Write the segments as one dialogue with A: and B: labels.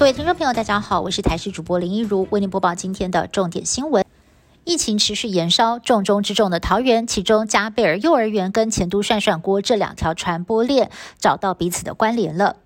A: 各位听众朋友，大家好，我是台视主播林一如，为您播报今天的重点新闻。疫情持续延烧，重中之重的桃园，其中加贝尔幼儿园跟前都涮涮锅这两条传播链找到彼此的关联了。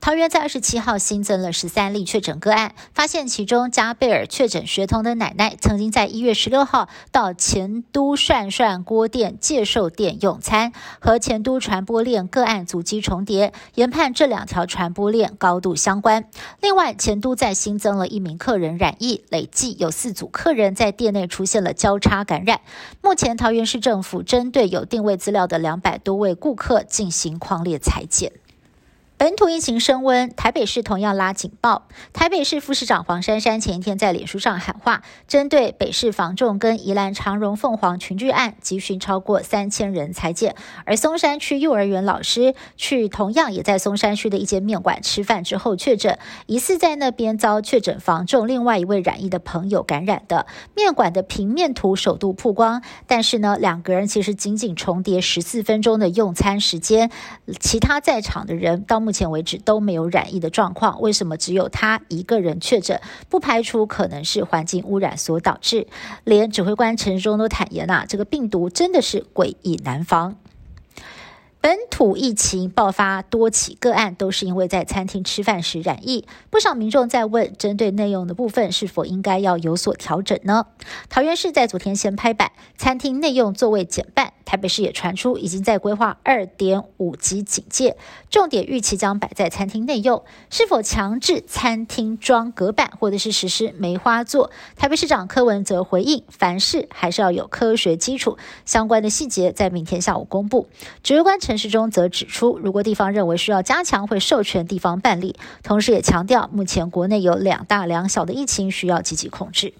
A: 桃园在二十七号新增了十三例确诊个案，发现其中加贝尔确诊学童的奶奶曾经在一月十六号到前都涮涮锅店介寿店用餐，和前都传播链个案足迹重叠，研判这两条传播链高度相关。另外，前都在新增了一名客人染疫，累计有四组客人在店内出现了交叉感染。目前，桃园市政府针对有定位资料的两百多位顾客进行框列裁剪。本土疫情升温，台北市同样拉警报。台北市副市长黄珊珊前一天在脸书上喊话，针对北市房仲跟宜兰长荣凤凰群聚案，集训超过三千人裁剪。而松山区幼儿园老师去同样也在松山区的一间面馆吃饭之后确诊，疑似在那边遭确诊房仲另外一位染疫的朋友感染的。面馆的平面图首度曝光，但是呢，两个人其实仅仅重叠十四分钟的用餐时间，其他在场的人到。目前为止都没有染疫的状况，为什么只有他一个人确诊？不排除可能是环境污染所导致。连指挥官陈忠都坦言呐，这个病毒真的是诡异难防。本土疫情爆发多起个案，都是因为在餐厅吃饭时染疫。不少民众在问，针对内用的部分是否应该要有所调整呢？桃园市在昨天先拍板，餐厅内用座位减半。台北市也传出已经在规划二点五级警戒，重点预期将摆在餐厅内用，是否强制餐厅装隔板，或者是实施梅花座？台北市长柯文则回应，凡事还是要有科学基础，相关的细节在明天下午公布。指挥官陈时中则指出，如果地方认为需要加强，会授权地方办理，同时也强调，目前国内有两大两小的疫情需要积极控制。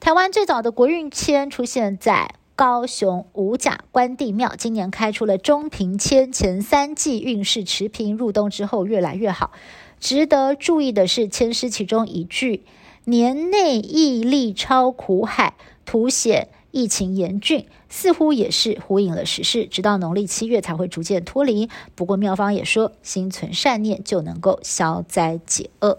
A: 台湾最早的国运签出现在。高雄五甲关帝庙今年开出了中平签，前三季运势持平，入冬之后越来越好。值得注意的是，签诗其中一句“年内毅力超苦海”，凸显疫情严峻，似乎也是呼应了时事。直到农历七月才会逐渐脱离。不过妙方也说，心存善念就能够消灾解厄。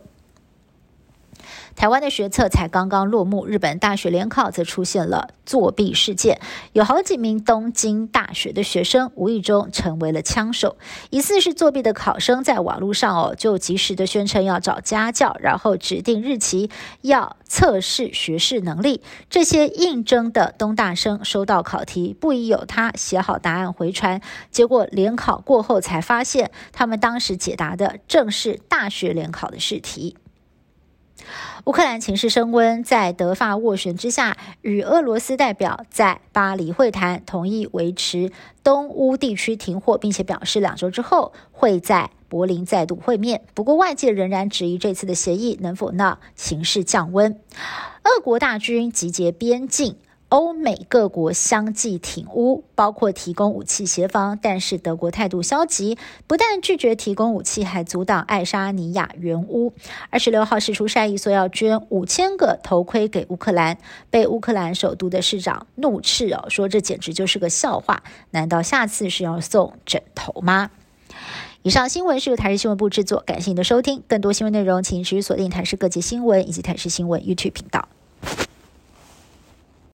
A: 台湾的学测才刚刚落幕，日本大学联考则出现了作弊事件，有好几名东京大学的学生无意中成为了枪手。疑似是作弊的考生在网络上哦，就及时的宣称要找家教，然后指定日期要测试学识能力。这些应征的东大生收到考题，不疑有他，写好答案回传，结果联考过后才发现，他们当时解答的正是大学联考的试题。乌克兰情势升温，在德法斡旋之下，与俄罗斯代表在巴黎会谈，同意维持东乌地区停火，并且表示两周之后会在柏林再度会面。不过，外界仍然质疑这次的协议能否让情势降温。俄国大军集结边境。欧美各国相继挺乌，包括提供武器协防，但是德国态度消极，不但拒绝提供武器，还阻挡爱沙尼亚援乌。二十六号释出善意，说要捐五千个头盔给乌克兰，被乌克兰首都的市长怒斥哦，说这简直就是个笑话。难道下次是要送枕头吗？以上新闻是由台视新闻部制作，感谢您的收听。更多新闻内容，请持续锁定台视各界新闻以及台视新闻 YouTube 频道。